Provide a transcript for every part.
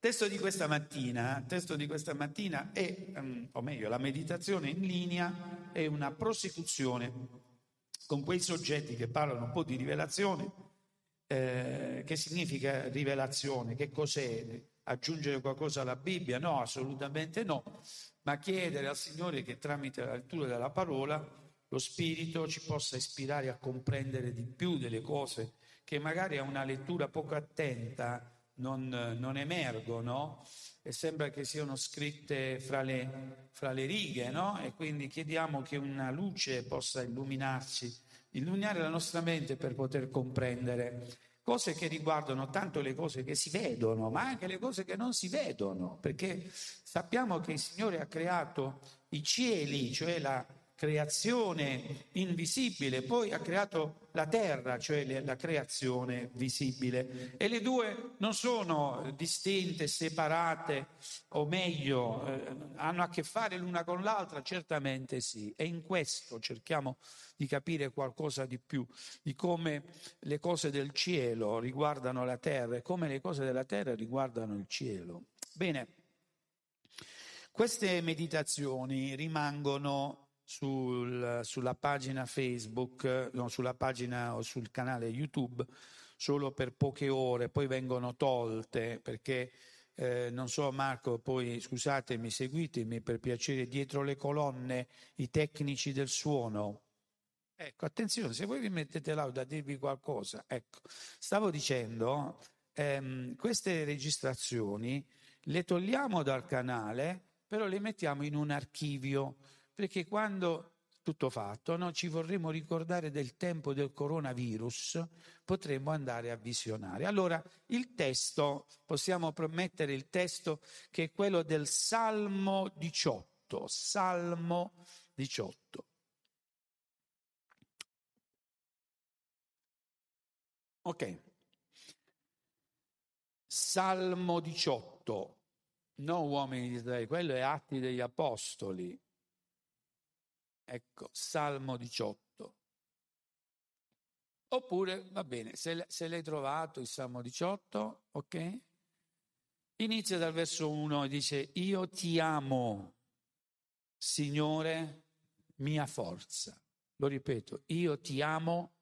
testo di questa mattina, testo di questa mattina è, um, o meglio, la meditazione in linea è una prosecuzione con quei soggetti che parlano un po' di rivelazione. Eh, che significa rivelazione? Che cos'è? Aggiungere qualcosa alla Bibbia? No, assolutamente no, ma chiedere al Signore che tramite la lettura della parola lo Spirito ci possa ispirare a comprendere di più delle cose che magari a una lettura poco attenta non, non emergono e sembra che siano scritte fra le, fra le righe, no? E quindi chiediamo che una luce possa illuminarci, illuminare la nostra mente per poter comprendere cose che riguardano tanto le cose che si vedono, ma anche le cose che non si vedono, perché sappiamo che il Signore ha creato i cieli, cioè la, creazione invisibile, poi ha creato la terra, cioè la creazione visibile. E le due non sono distinte, separate, o meglio, eh, hanno a che fare l'una con l'altra? Certamente sì. E in questo cerchiamo di capire qualcosa di più, di come le cose del cielo riguardano la terra e come le cose della terra riguardano il cielo. Bene, queste meditazioni rimangono sul, sulla pagina Facebook, no, sulla pagina o sul canale YouTube solo per poche ore, poi vengono tolte perché eh, non so Marco, poi scusatemi, seguitemi per piacere dietro le colonne i tecnici del suono. Ecco, attenzione, se voi vi mettete là da dirvi qualcosa, ecco, stavo dicendo, ehm, queste registrazioni le togliamo dal canale, però le mettiamo in un archivio perché quando tutto fatto, no, ci vorremmo ricordare del tempo del coronavirus, potremmo andare a visionare. Allora, il testo, possiamo promettere il testo che è quello del Salmo 18, Salmo 18. Ok. Salmo 18, non uomini di Israele, quello è Atti degli Apostoli. Ecco, Salmo 18. Oppure, va bene, se, se l'hai trovato il Salmo 18, ok? Inizia dal verso 1 e dice, io ti amo, Signore, mia forza. Lo ripeto, io ti amo,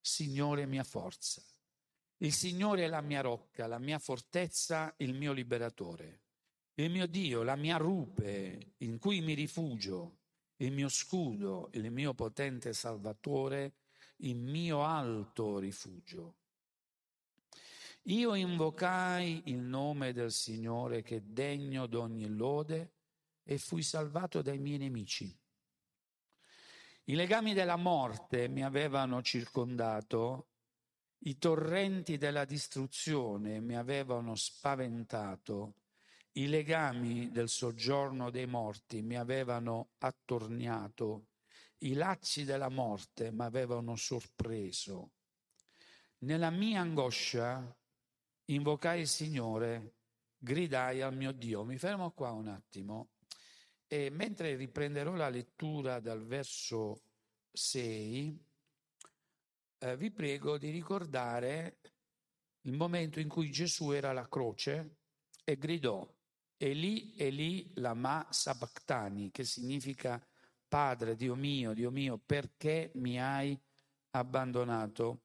Signore, mia forza. Il Signore è la mia rocca, la mia fortezza, il mio liberatore. Il mio Dio, la mia rupe in cui mi rifugio il mio scudo, il mio potente salvatore, il mio alto rifugio. Io invocai il nome del Signore che è degno d'ogni lode e fui salvato dai miei nemici. I legami della morte mi avevano circondato, i torrenti della distruzione mi avevano spaventato i legami del soggiorno dei morti mi avevano attorniato, i lacci della morte mi avevano sorpreso. Nella mia angoscia invocai il Signore, gridai al mio Dio. Mi fermo qua un attimo e mentre riprenderò la lettura dal verso 6, eh, vi prego di ricordare il momento in cui Gesù era alla croce e gridò Eli, Eli, lama sabachthani, che significa Padre, Dio mio, Dio mio, perché mi hai abbandonato?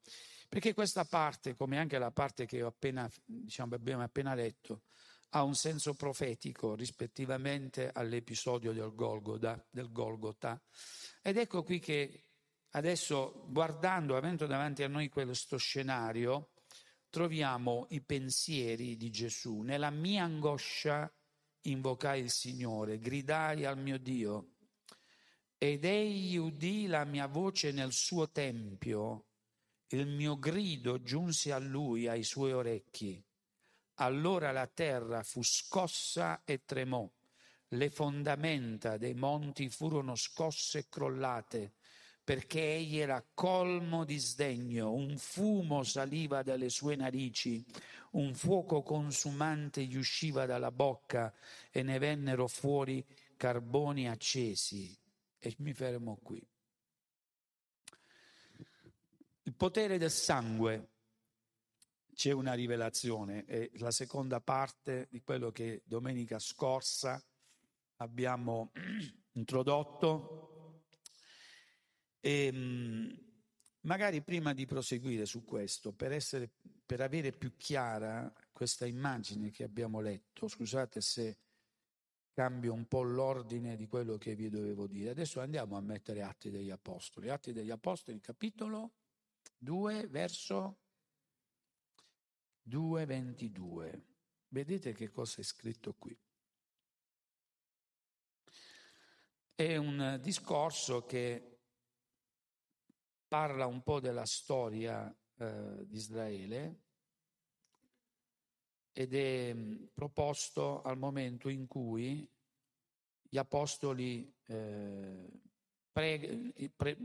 Perché questa parte, come anche la parte che appena, diciamo, abbiamo appena letto, ha un senso profetico rispettivamente all'episodio del Golgotha, del Golgotha. Ed ecco qui che adesso, guardando, avendo davanti a noi questo scenario, troviamo i pensieri di Gesù. Nella mia angoscia invocai il Signore, gridai al mio Dio ed egli udì la mia voce nel suo tempio, il mio grido giunse a lui, ai suoi orecchi. Allora la terra fu scossa e tremò, le fondamenta dei monti furono scosse e crollate, perché egli era colmo di sdegno, un fumo saliva dalle sue narici, un fuoco consumante gli usciva dalla bocca e ne vennero fuori carboni accesi. E mi fermo qui. Il potere del sangue. c'è una rivelazione, è la seconda parte di quello che domenica scorsa abbiamo introdotto. E, ehm, magari prima di proseguire su questo, per, essere, per avere più chiara questa immagine che abbiamo letto, scusate se cambio un po' l'ordine di quello che vi dovevo dire. Adesso andiamo a mettere Atti degli Apostoli. Atti degli Apostoli, capitolo 2, verso 2.22. Vedete che cosa è scritto qui. È un discorso che parla un po' della storia eh, di Israele ed è mm, proposto al momento in cui gli apostoli eh, pre, pre,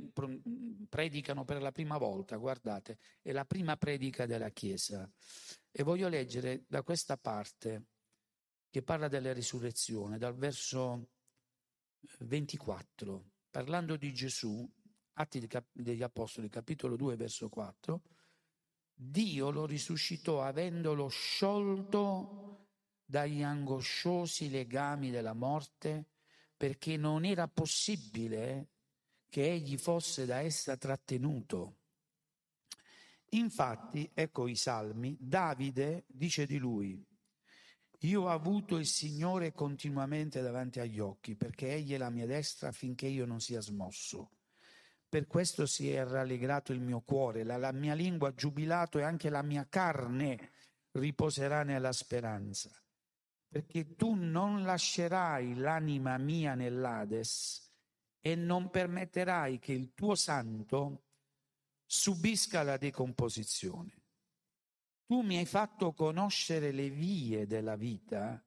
predicano per la prima volta, guardate, è la prima predica della Chiesa. E voglio leggere da questa parte che parla della risurrezione, dal verso 24, parlando di Gesù, Atti degli Apostoli, capitolo 2, verso 4, Dio lo risuscitò avendolo sciolto dagli angosciosi legami della morte, perché non era possibile che egli fosse da essa trattenuto. Infatti, ecco i salmi, Davide dice di lui, io ho avuto il Signore continuamente davanti agli occhi, perché egli è la mia destra affinché io non sia smosso. Per questo si è rallegrato il mio cuore, la, la mia lingua ha giubilato e anche la mia carne riposerà nella speranza. Perché tu non lascerai l'anima mia nell'Ades e non permetterai che il tuo santo subisca la decomposizione. Tu mi hai fatto conoscere le vie della vita,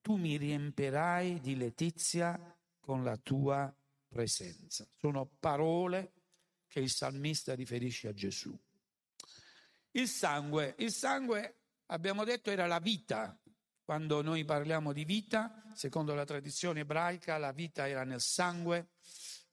tu mi riempirai di letizia con la tua presenza. Sono parole che il salmista riferisce a Gesù. Il sangue, il sangue abbiamo detto era la vita. Quando noi parliamo di vita, secondo la tradizione ebraica, la vita era nel sangue,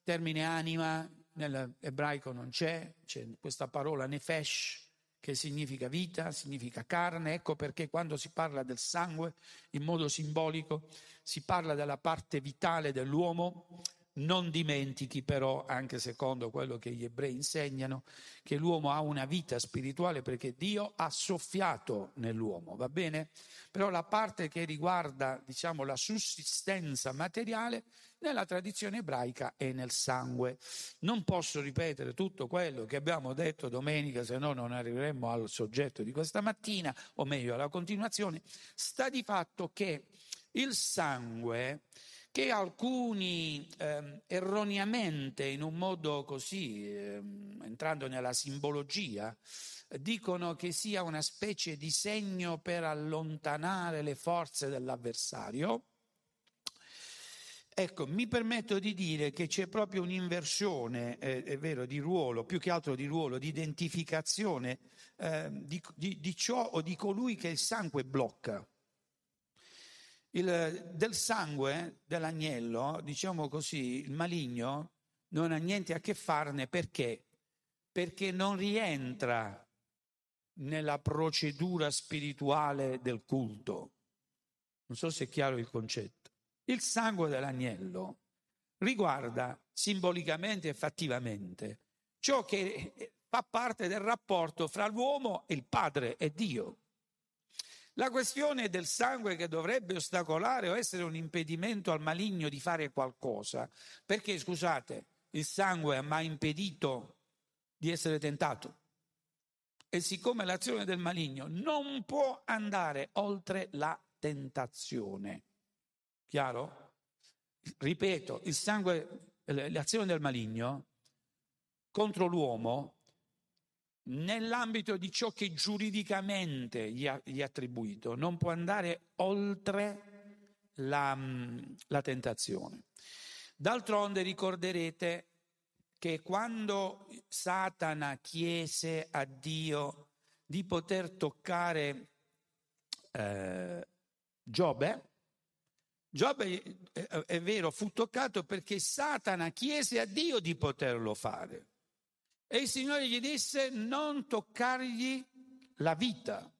termine anima nell'ebraico non c'è, c'è questa parola nefesh che significa vita, significa carne, ecco perché quando si parla del sangue in modo simbolico si parla della parte vitale dell'uomo non dimentichi però, anche secondo quello che gli ebrei insegnano, che l'uomo ha una vita spirituale perché Dio ha soffiato nell'uomo, va bene? Però la parte che riguarda, diciamo, la sussistenza materiale nella tradizione ebraica è nel sangue. Non posso ripetere tutto quello che abbiamo detto domenica, se no non arriveremmo al soggetto di questa mattina, o meglio alla continuazione. Sta di fatto che il sangue che alcuni eh, erroneamente, in un modo così, eh, entrando nella simbologia, dicono che sia una specie di segno per allontanare le forze dell'avversario. Ecco, mi permetto di dire che c'è proprio un'inversione, eh, è vero, di ruolo, più che altro di ruolo, di identificazione eh, di, di, di ciò o di colui che il sangue blocca il, del sangue dell'agnello, diciamo così, il maligno non ha niente a che farne perché? Perché non rientra nella procedura spirituale del culto. Non so se è chiaro il concetto. Il sangue dell'agnello riguarda simbolicamente e fattivamente ciò che fa parte del rapporto fra l'uomo e il Padre e Dio. La questione del sangue che dovrebbe ostacolare o essere un impedimento al maligno di fare qualcosa, perché scusate, il sangue ha mai impedito di essere tentato? E siccome l'azione del maligno non può andare oltre la tentazione, chiaro? Ripeto, il sangue, l'azione del maligno contro l'uomo nell'ambito di ciò che giuridicamente gli, ha, gli è attribuito, non può andare oltre la, mm, la tentazione. D'altronde ricorderete che quando Satana chiese a Dio di poter toccare eh, Giobbe, Giobbe è, è vero, fu toccato perché Satana chiese a Dio di poterlo fare. E il Signore gli disse non toccargli la vita.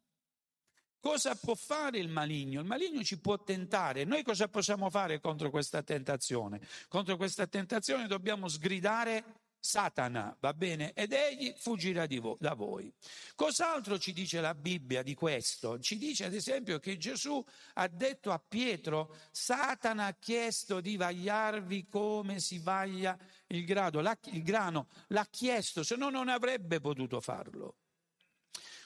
Cosa può fare il maligno? Il maligno ci può tentare. Noi cosa possiamo fare contro questa tentazione? Contro questa tentazione dobbiamo sgridare Satana, va bene? Ed egli fuggirà vo- da voi. Cos'altro ci dice la Bibbia di questo? Ci dice ad esempio che Gesù ha detto a Pietro, Satana ha chiesto di vagliarvi come si vaglia il, grado, l'ha, il grano, l'ha chiesto, se no non avrebbe potuto farlo.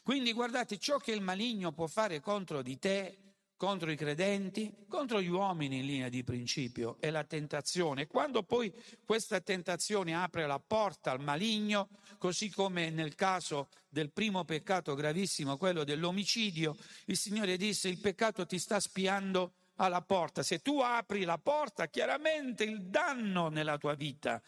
Quindi guardate, ciò che il maligno può fare contro di te contro i credenti, contro gli uomini in linea di principio, è la tentazione. Quando poi questa tentazione apre la porta al maligno, così come nel caso del primo peccato gravissimo, quello dell'omicidio, il Signore disse il peccato ti sta spiando alla porta. Se tu apri la porta, chiaramente il danno nella tua vita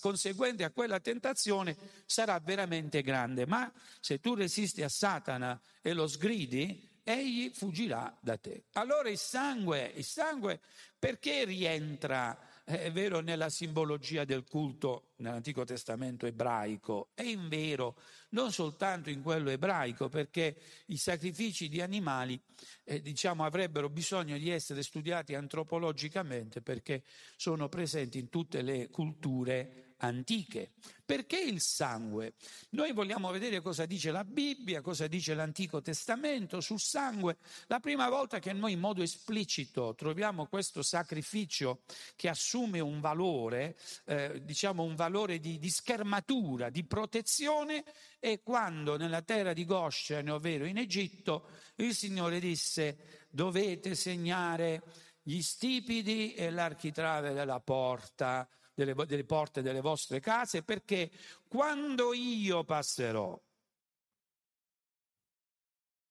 conseguente a quella tentazione sarà veramente grande. Ma se tu resisti a Satana e lo sgridi, egli fuggirà da te. Allora il sangue, il sangue perché rientra, è vero, nella simbologia del culto nell'Antico Testamento ebraico, è in vero non soltanto in quello ebraico, perché i sacrifici di animali eh, diciamo, avrebbero bisogno di essere studiati antropologicamente perché sono presenti in tutte le culture antiche. Perché il sangue? Noi vogliamo vedere cosa dice la Bibbia, cosa dice l'Antico Testamento sul sangue. La prima volta che noi in modo esplicito troviamo questo sacrificio che assume un valore, eh, diciamo un valore di, di schermatura, di protezione, è quando nella terra di Goshen, ovvero in Egitto, il Signore disse dovete segnare gli stipidi e l'architrave della porta delle, delle porte delle vostre case, perché quando io passerò,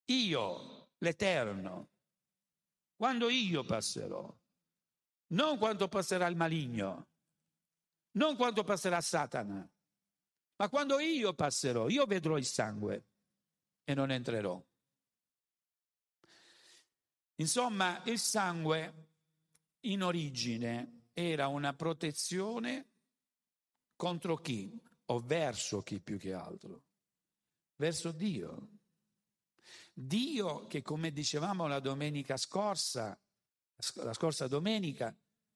io, l'Eterno, quando io passerò, non quando passerà il maligno, non quando passerà Satana, ma quando io passerò, io vedrò il sangue e non entrerò. Insomma, il sangue in origine era una protezione contro chi? O verso chi più che altro? Verso Dio. Dio che come dicevamo la domenica scorsa, la scorsa domenica,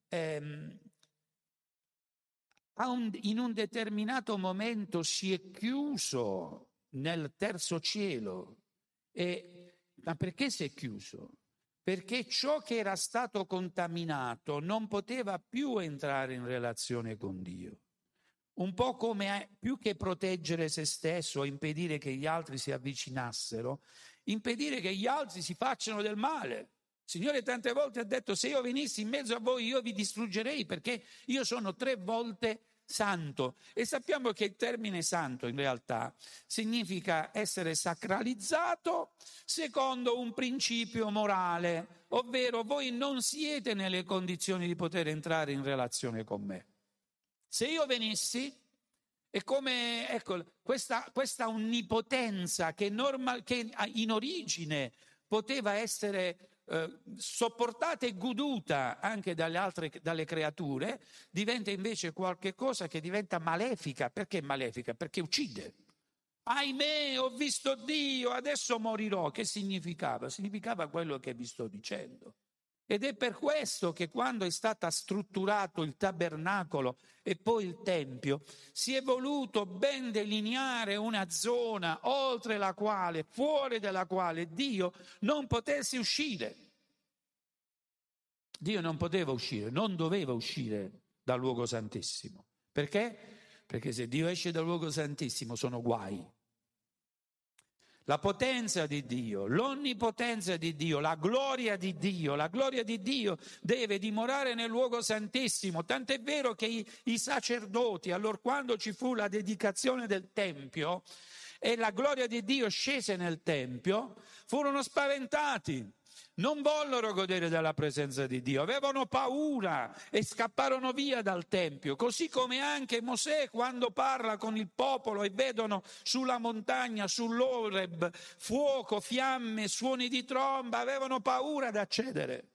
ehm, in un determinato momento si è chiuso nel terzo cielo. E, ma perché si è chiuso? Perché ciò che era stato contaminato non poteva più entrare in relazione con Dio. Un po' come più che proteggere se stesso impedire che gli altri si avvicinassero, impedire che gli altri si facciano del male. Il Signore tante volte ha detto se io venissi in mezzo a voi io vi distruggerei perché io sono tre volte santo e sappiamo che il termine santo in realtà significa essere sacralizzato secondo un principio morale, ovvero voi non siete nelle condizioni di poter entrare in relazione con me. Se io venissi, è come ecco, questa, questa onnipotenza che, normal, che in origine poteva essere eh, sopportata e goduta anche dalle altre dalle creature, diventa invece qualcosa che diventa malefica. Perché malefica? Perché uccide. Ahimè, ho visto Dio, adesso morirò. Che significava? Significava quello che vi sto dicendo. Ed è per questo che quando è stato strutturato il tabernacolo e poi il tempio, si è voluto ben delineare una zona oltre la quale, fuori dalla quale Dio non potesse uscire. Dio non poteva uscire, non doveva uscire dal luogo santissimo. Perché? Perché se Dio esce dal luogo santissimo sono guai. La potenza di Dio, l'onnipotenza di Dio, la gloria di Dio, la gloria di Dio deve dimorare nel luogo santissimo. Tant'è vero che i, i sacerdoti, allora quando ci fu la dedicazione del Tempio e la gloria di Dio scese nel Tempio, furono spaventati non vollero godere della presenza di Dio, avevano paura e scapparono via dal Tempio, così come anche Mosè quando parla con il popolo e vedono sulla montagna, sull'Oreb, fuoco, fiamme, suoni di tromba, avevano paura ad accedere.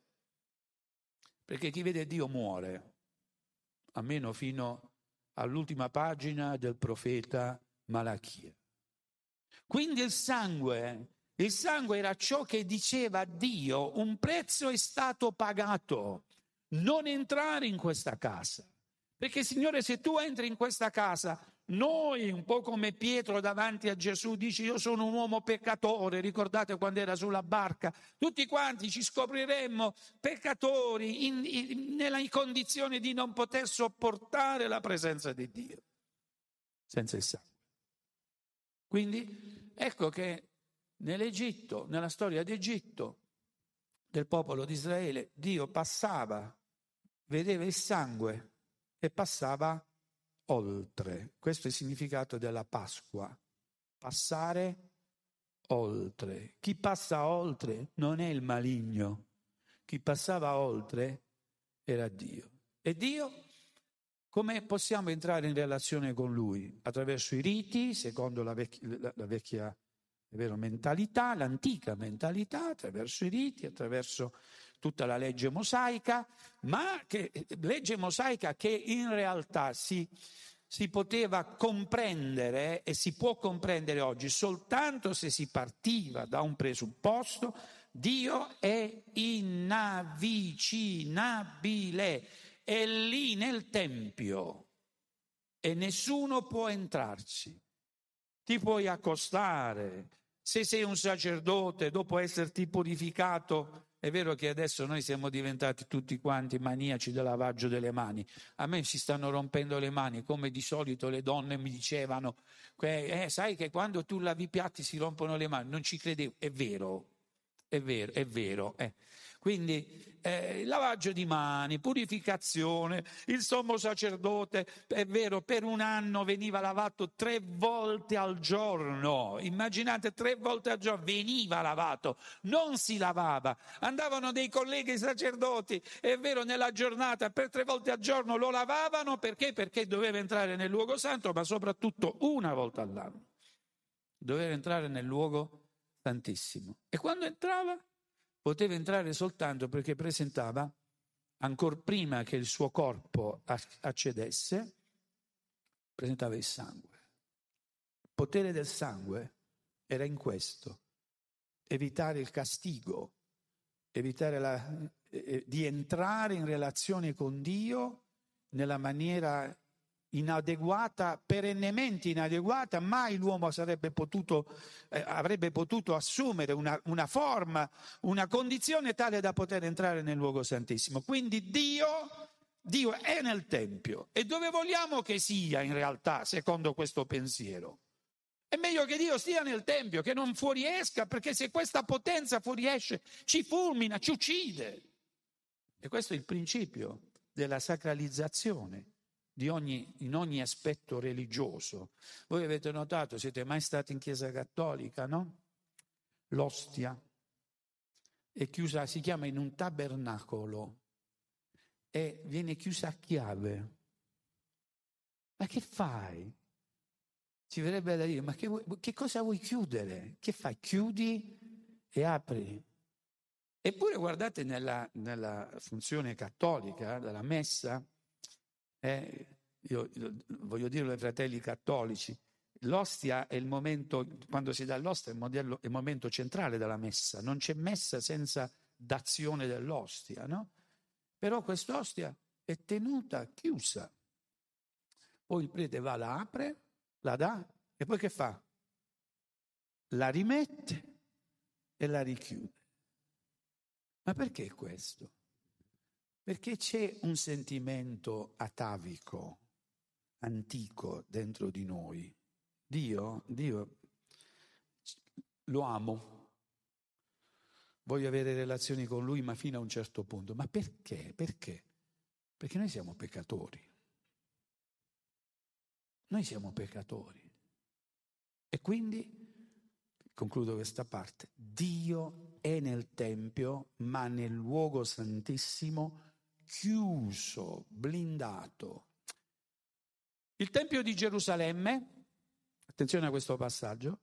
Perché chi vede Dio muore, almeno fino all'ultima pagina del profeta Malachia. Quindi il sangue, il sangue era ciò che diceva Dio, un prezzo è stato pagato, non entrare in questa casa. Perché Signore, se tu entri in questa casa, noi, un po' come Pietro davanti a Gesù, dici io sono un uomo peccatore, ricordate quando era sulla barca, tutti quanti ci scopriremmo peccatori in, in, nella condizione di non poter sopportare la presenza di Dio, senza il sangue. Quindi ecco che nell'Egitto, nella storia d'Egitto, del popolo di Israele, Dio passava, vedeva il sangue e passava oltre. Questo è il significato della Pasqua. Passare oltre. Chi passa oltre non è il maligno. Chi passava oltre era Dio. E Dio, come possiamo entrare in relazione con Lui? Attraverso i riti, secondo la vecchia, la, la vecchia vero, mentalità, l'antica mentalità, attraverso i riti, attraverso tutta la legge mosaica, ma che, legge mosaica che in realtà si, si poteva comprendere e si può comprendere oggi soltanto se si partiva da un presupposto, Dio è inavvicinabile, è lì nel Tempio e nessuno può entrarci. Ti puoi accostare, se sei un sacerdote dopo esserti purificato è vero che adesso noi siamo diventati tutti quanti maniaci del lavaggio delle mani. A me si stanno rompendo le mani, come di solito le donne mi dicevano, eh, sai che quando tu lavi i piatti si rompono le mani. Non ci credevo, è vero, è vero, è vero. Eh. Quindi eh, lavaggio di mani, purificazione, il sommo sacerdote, è vero, per un anno veniva lavato tre volte al giorno, immaginate tre volte al giorno, veniva lavato, non si lavava, andavano dei colleghi sacerdoti, è vero, nella giornata per tre volte al giorno lo lavavano perché? Perché doveva entrare nel luogo santo, ma soprattutto una volta all'anno, doveva entrare nel luogo santissimo. E quando entrava? Poteva entrare soltanto perché presentava, ancora prima che il suo corpo accedesse, presentava il sangue. Il potere del sangue era in questo, evitare il castigo, evitare la, eh, di entrare in relazione con Dio nella maniera inadeguata, perennemente inadeguata, mai l'uomo potuto, eh, avrebbe potuto assumere una, una, forma, una condizione tale da poter entrare nel luogo santissimo. Quindi Dio, Dio è nel Tempio e dove vogliamo che sia in realtà, secondo questo pensiero? È meglio che Dio stia nel Tempio, che non fuoriesca, perché se questa potenza fuoriesce ci fulmina, ci uccide. E questo è il principio della sacralizzazione ogni, in ogni aspetto religioso. Voi avete notato, siete mai stati in chiesa cattolica, no? L'ostia è chiusa, si chiama in un tabernacolo e viene chiusa a chiave. Ma che fai? Ci verrebbe da dire, ma che, che cosa vuoi chiudere? Che fai? Chiudi e apri. Eppure guardate nella, nella funzione cattolica della messa, eh, io, io, voglio dirlo ai fratelli cattolici, l'ostia è il momento, quando si dà l'ostia è il, modello, è il momento centrale della messa, non c'è messa senza dazione dell'ostia, no? Però quest'ostia è tenuta chiusa. Poi il prete va, la apre, la dà e poi che fa? La rimette e la richiude. Ma perché questo? Perché c'è un sentimento atavico, antico dentro di noi. Dio, Dio lo amo, voglio avere relazioni con Lui, ma fino a un certo punto. Ma perché? Perché? Perché noi siamo peccatori. Noi siamo peccatori. E quindi, concludo questa parte, Dio è nel Tempio, ma nel luogo santissimo chiuso, blindato. Il Tempio di Gerusalemme, attenzione a questo passaggio,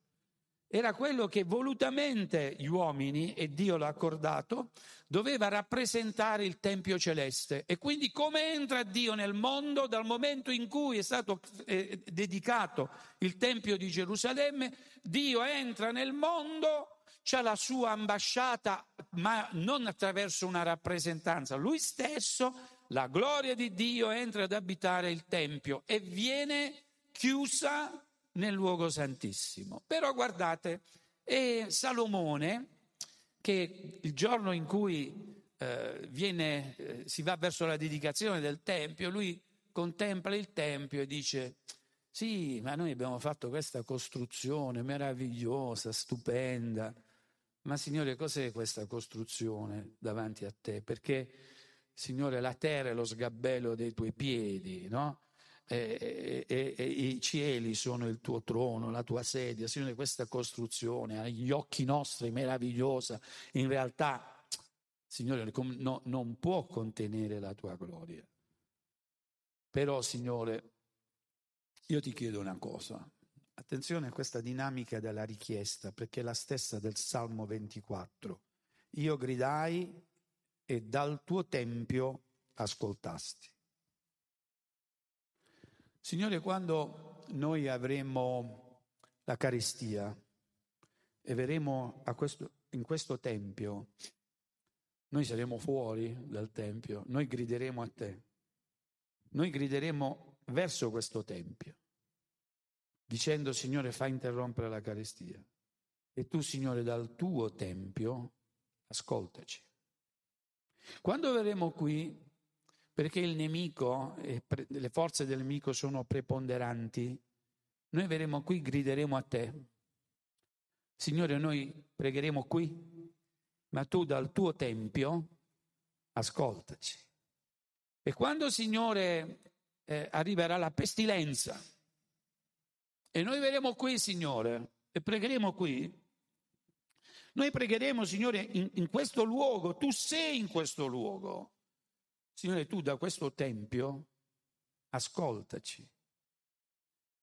era quello che volutamente gli uomini, e Dio l'ha accordato, doveva rappresentare il Tempio celeste. E quindi come entra Dio nel mondo dal momento in cui è stato eh, dedicato il Tempio di Gerusalemme, Dio entra nel mondo, c'ha la sua ambasciata, ma non attraverso una rappresentanza. Lui stesso, la gloria di Dio, entra ad abitare il Tempio e viene chiusa nel luogo santissimo. Però guardate, è Salomone che il giorno in cui eh, viene, eh, si va verso la dedicazione del Tempio, lui contempla il Tempio e dice, sì, ma noi abbiamo fatto questa costruzione meravigliosa, stupenda, ma Signore cos'è questa costruzione davanti a te? Perché, Signore, la terra è lo sgabello dei tuoi piedi, no? e, e, e, i cieli sono il tuo trono, la tua sedia, Signore, questa costruzione agli occhi nostri meravigliosa, in realtà, Signore, no, non può contenere la tua gloria. Però, Signore, io ti chiedo una cosa. Attenzione a questa dinamica della richiesta, perché è la stessa del Salmo 24. Io gridai e dal tuo tempio ascoltasti. Signore, quando noi avremo la carestia e verremo questo, in questo tempio, noi saremo fuori dal tempio, noi grideremo a te, noi grideremo verso questo tempio, dicendo Signore fa interrompere la carestia e tu Signore dal tuo tempio ascoltaci. Quando verremo qui perché il nemico, le forze del nemico sono preponderanti, noi verremo qui, grideremo a te. Signore, noi pregheremo qui, ma tu dal tuo tempio ascoltaci. E quando, Signore, eh, arriverà la pestilenza, e noi verremo qui, Signore, e pregheremo qui, noi pregheremo, Signore, in, in questo luogo, tu sei in questo luogo. Signore, tu da questo tempio ascoltaci.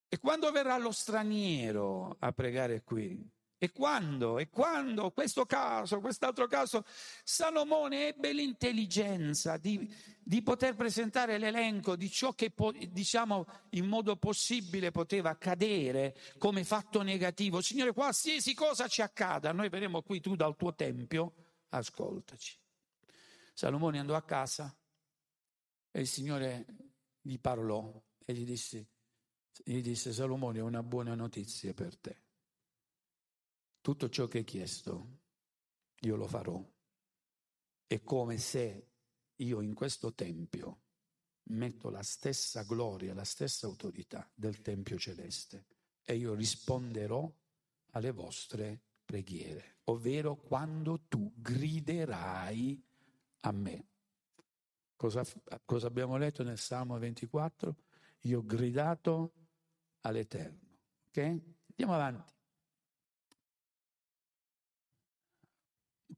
E quando verrà lo straniero a pregare qui? E quando? E quando? Questo caso, quest'altro caso, Salomone ebbe l'intelligenza di, di poter presentare l'elenco di ciò che, diciamo, in modo possibile poteva accadere come fatto negativo. Signore, qualsiasi cosa ci accada, noi verremo qui tu dal tuo tempio, ascoltaci. Salomone andò a casa, e il Signore gli parlò e gli disse, gli disse Salomone, ho una buona notizia per te. Tutto ciò che hai chiesto, io lo farò. È come se io in questo Tempio metto la stessa gloria, la stessa autorità del Tempio celeste e io risponderò alle vostre preghiere, ovvero quando tu griderai a me. Cosa, cosa abbiamo letto nel Salmo 24? Io ho gridato all'Eterno. Ok? Andiamo avanti.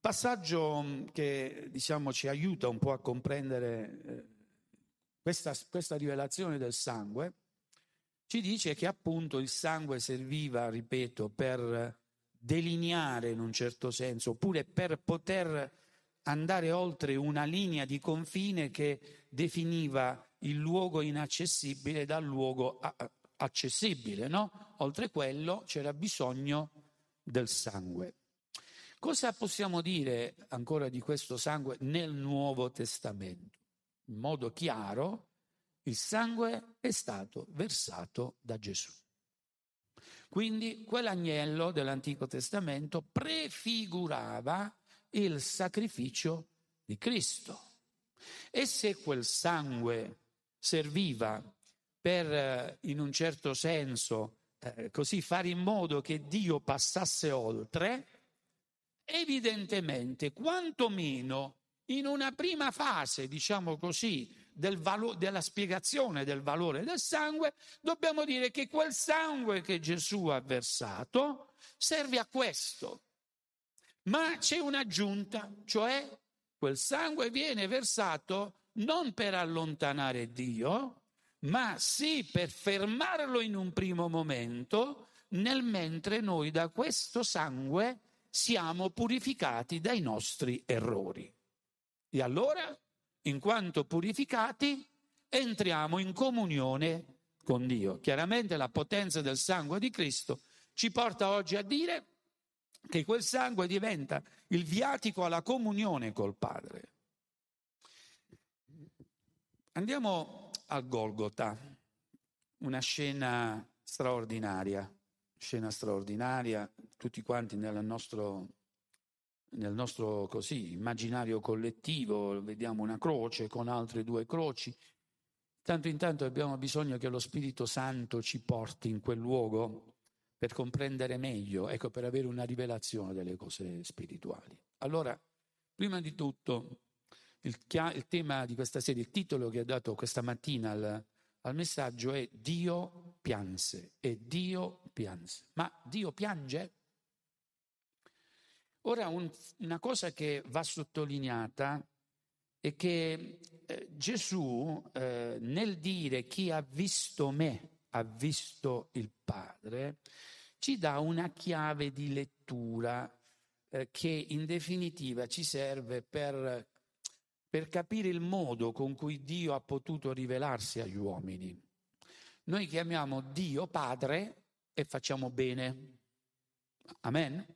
Passaggio mm, che diciamo, ci aiuta un po' a comprendere eh, questa, questa rivelazione del sangue ci dice che appunto il sangue serviva, ripeto, per delineare in un certo senso, oppure per poter andare oltre una linea di confine che definiva il luogo inaccessibile dal luogo accessibile, no? Oltre quello c'era bisogno del sangue. Cosa possiamo dire ancora di questo sangue nel Nuovo Testamento? In modo chiaro, il sangue è stato versato da Gesù. Quindi quell'agnello dell'Antico Testamento prefigurava il sacrificio di Cristo. E se quel sangue serviva per, eh, in un certo senso, eh, così fare in modo che Dio passasse oltre, evidentemente, quantomeno in una prima fase, diciamo così, del valo- della spiegazione del valore del sangue, dobbiamo dire che quel sangue che Gesù ha versato serve a questo, ma c'è un'aggiunta, cioè quel sangue viene versato non per allontanare Dio, ma sì per fermarlo in un primo momento nel mentre noi da questo sangue siamo purificati dai nostri errori. E allora, in quanto purificati, entriamo in comunione con Dio. Chiaramente la potenza del sangue di Cristo ci porta oggi a dire che quel sangue diventa il viatico alla comunione col Padre. Andiamo al Golgota, una scena straordinaria, scena straordinaria, tutti quanti nel nostro, nel nostro così, immaginario collettivo vediamo una croce con altre due croci. Tanto in tanto abbiamo bisogno che lo Spirito Santo ci porti in quel luogo per comprendere meglio, ecco, per avere una rivelazione delle cose spirituali. Allora, prima di tutto, il, il tema di questa serie, il titolo che ho dato questa mattina al, al messaggio è Dio pianse e Dio pianse. Ma Dio piange? Ora un, una cosa che va sottolineata è che eh, Gesù eh, nel dire chi ha visto me ha visto il Padre, ci dà una chiave di lettura eh, che in definitiva ci serve per, per capire il modo con cui Dio ha potuto rivelarsi agli uomini. Noi chiamiamo Dio Padre e facciamo bene. Amen?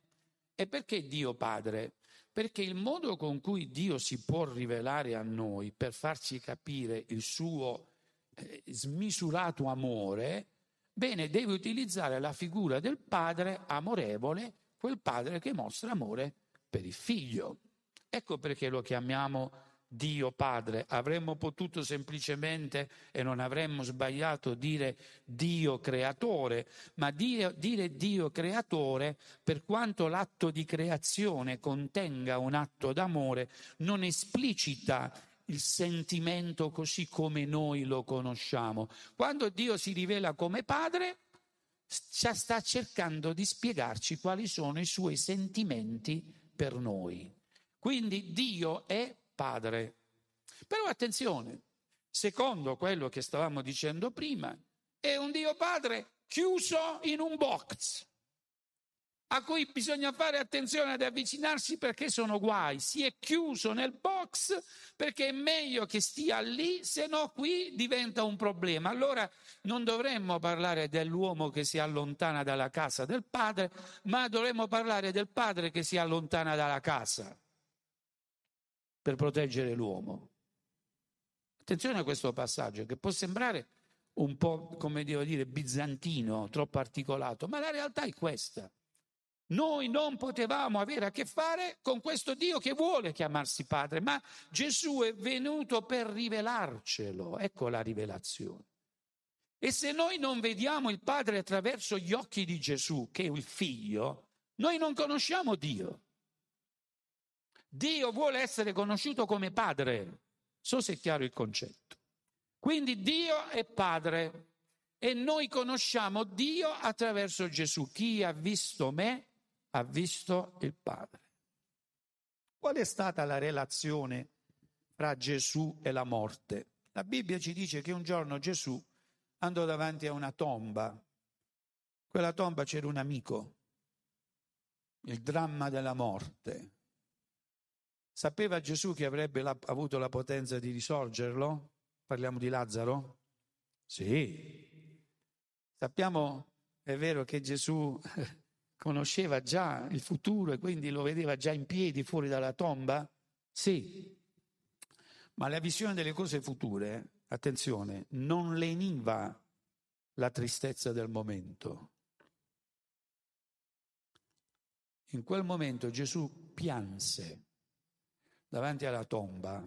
E perché Dio Padre? Perché il modo con cui Dio si può rivelare a noi per farci capire il suo eh, smisurato amore, bene, deve utilizzare la figura del padre amorevole, quel padre che mostra amore per il figlio. Ecco perché lo chiamiamo Dio Padre. Avremmo potuto semplicemente, e non avremmo sbagliato, dire Dio Creatore, ma dire, dire Dio Creatore, per quanto l'atto di creazione contenga un atto d'amore, non esplicita il sentimento così come noi lo conosciamo. Quando Dio si rivela come padre, sta cercando di spiegarci quali sono i suoi sentimenti per noi. Quindi Dio è padre. Però attenzione, secondo quello che stavamo dicendo prima, è un Dio padre chiuso in un box a cui bisogna fare attenzione ad avvicinarsi perché sono guai. Si è chiuso nel box perché è meglio che stia lì, se no qui diventa un problema. Allora non dovremmo parlare dell'uomo che si allontana dalla casa del padre, ma dovremmo parlare del padre che si allontana dalla casa per proteggere l'uomo. Attenzione a questo passaggio che può sembrare un po', come devo dire, bizantino, troppo articolato, ma la realtà è questa. Noi non potevamo avere a che fare con questo Dio che vuole chiamarsi Padre, ma Gesù è venuto per rivelarcelo. Ecco la rivelazione. E se noi non vediamo il Padre attraverso gli occhi di Gesù, che è il Figlio, noi non conosciamo Dio. Dio vuole essere conosciuto come Padre. So se è chiaro il concetto. Quindi Dio è Padre e noi conosciamo Dio attraverso Gesù. Chi ha visto me ha visto il Padre. Qual è stata la relazione fra Gesù e la morte? La Bibbia ci dice che un giorno Gesù andò davanti a una tomba. Quella tomba c'era un amico, il dramma della morte. Sapeva Gesù che avrebbe la, avuto la potenza di risorgerlo? Parliamo di Lazzaro? Sì. Sappiamo, è vero che Gesù conosceva già il futuro e quindi lo vedeva già in piedi fuori dalla tomba? Sì, ma la visione delle cose future, attenzione, non leniva la tristezza del momento. In quel momento Gesù pianse davanti alla tomba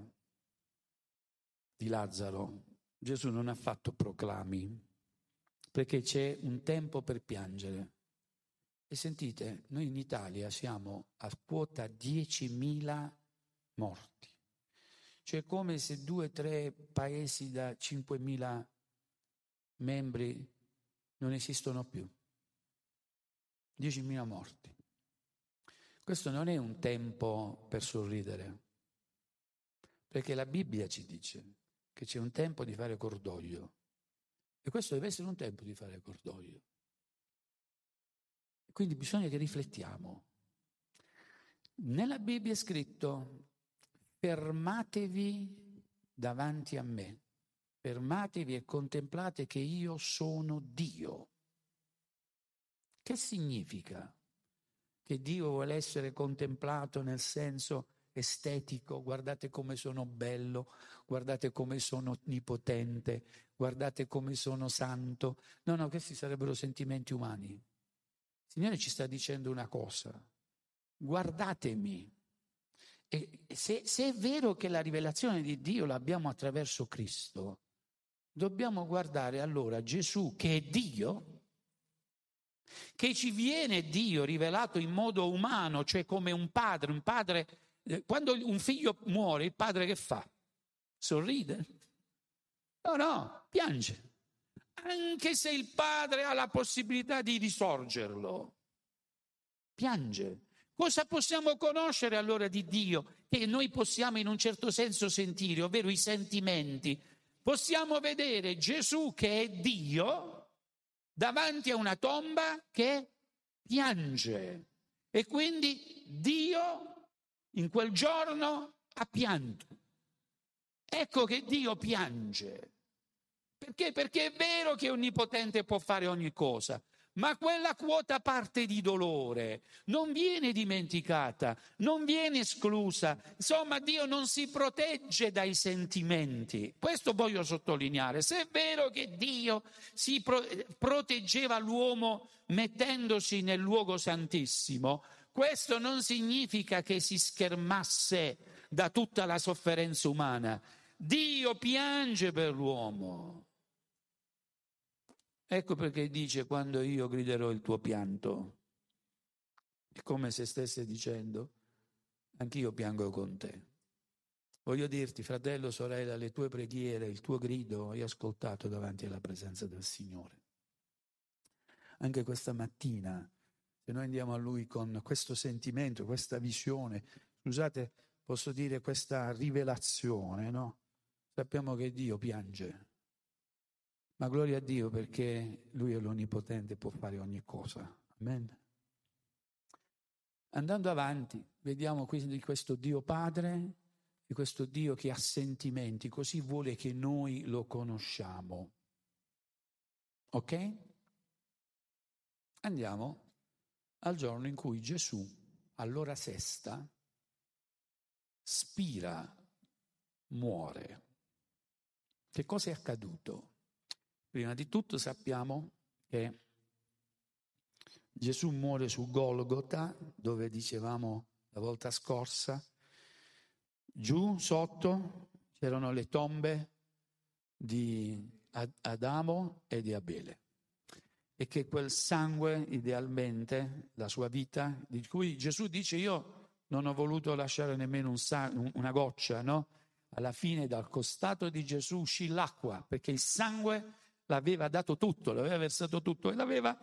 di Lazzaro. Gesù non ha fatto proclami, perché c'è un tempo per piangere. E sentite, noi in Italia siamo a quota 10.000 morti. Cioè come se due o tre paesi da 5.000 membri non esistono più. 10.000 morti. Questo non è un tempo per sorridere, perché la Bibbia ci dice che c'è un tempo di fare cordoglio. E questo deve essere un tempo di fare cordoglio. Quindi bisogna che riflettiamo. Nella Bibbia è scritto fermatevi davanti a me, fermatevi e contemplate che io sono Dio. Che significa? Che Dio vuole essere contemplato nel senso estetico, guardate come sono bello, guardate come sono onnipotente, guardate come sono santo. No, no, questi sarebbero sentimenti umani. Il Signore ci sta dicendo una cosa, guardatemi. E se, se è vero che la rivelazione di Dio l'abbiamo attraverso Cristo, dobbiamo guardare allora Gesù che è Dio, che ci viene Dio rivelato in modo umano, cioè come un padre, un padre, quando un figlio muore, il padre che fa? Sorride? No, no, piange. Anche se il padre ha la possibilità di risorgerlo, piange. Cosa possiamo conoscere allora di Dio che noi possiamo in un certo senso sentire, ovvero i sentimenti? Possiamo vedere Gesù che è Dio davanti a una tomba che piange. E quindi Dio in quel giorno ha pianto. Ecco che Dio piange. Perché? Perché è vero che Onnipotente può fare ogni cosa, ma quella quota parte di dolore non viene dimenticata, non viene esclusa. Insomma, Dio non si protegge dai sentimenti. Questo voglio sottolineare. Se è vero che Dio si pro- proteggeva l'uomo mettendosi nel luogo santissimo, questo non significa che si schermasse da tutta la sofferenza umana. Dio piange per l'uomo. Ecco perché dice quando io griderò il tuo pianto, è come se stesse dicendo, anch'io piango con te. Voglio dirti, fratello, sorella, le tue preghiere, il tuo grido, hai ascoltato davanti alla presenza del Signore. Anche questa mattina, se noi andiamo a Lui con questo sentimento, questa visione, scusate, posso dire questa rivelazione, no? Sappiamo che Dio piange ma gloria a Dio perché Lui è l'Onnipotente, può fare ogni cosa. Amen. Andando avanti, vediamo quindi questo Dio Padre, di questo Dio che ha sentimenti, così vuole che noi lo conosciamo. Ok? Andiamo al giorno in cui Gesù, all'ora sesta, spira, muore. Che cosa è accaduto? Prima di tutto sappiamo che Gesù muore su Golgota, dove dicevamo la volta scorsa, giù sotto c'erano le tombe di Adamo e di Abele e che quel sangue idealmente, la sua vita, di cui Gesù dice io non ho voluto lasciare nemmeno un sang- una goccia, no? Alla fine dal costato di Gesù uscì l'acqua, perché il sangue l'aveva dato tutto, l'aveva versato tutto e l'aveva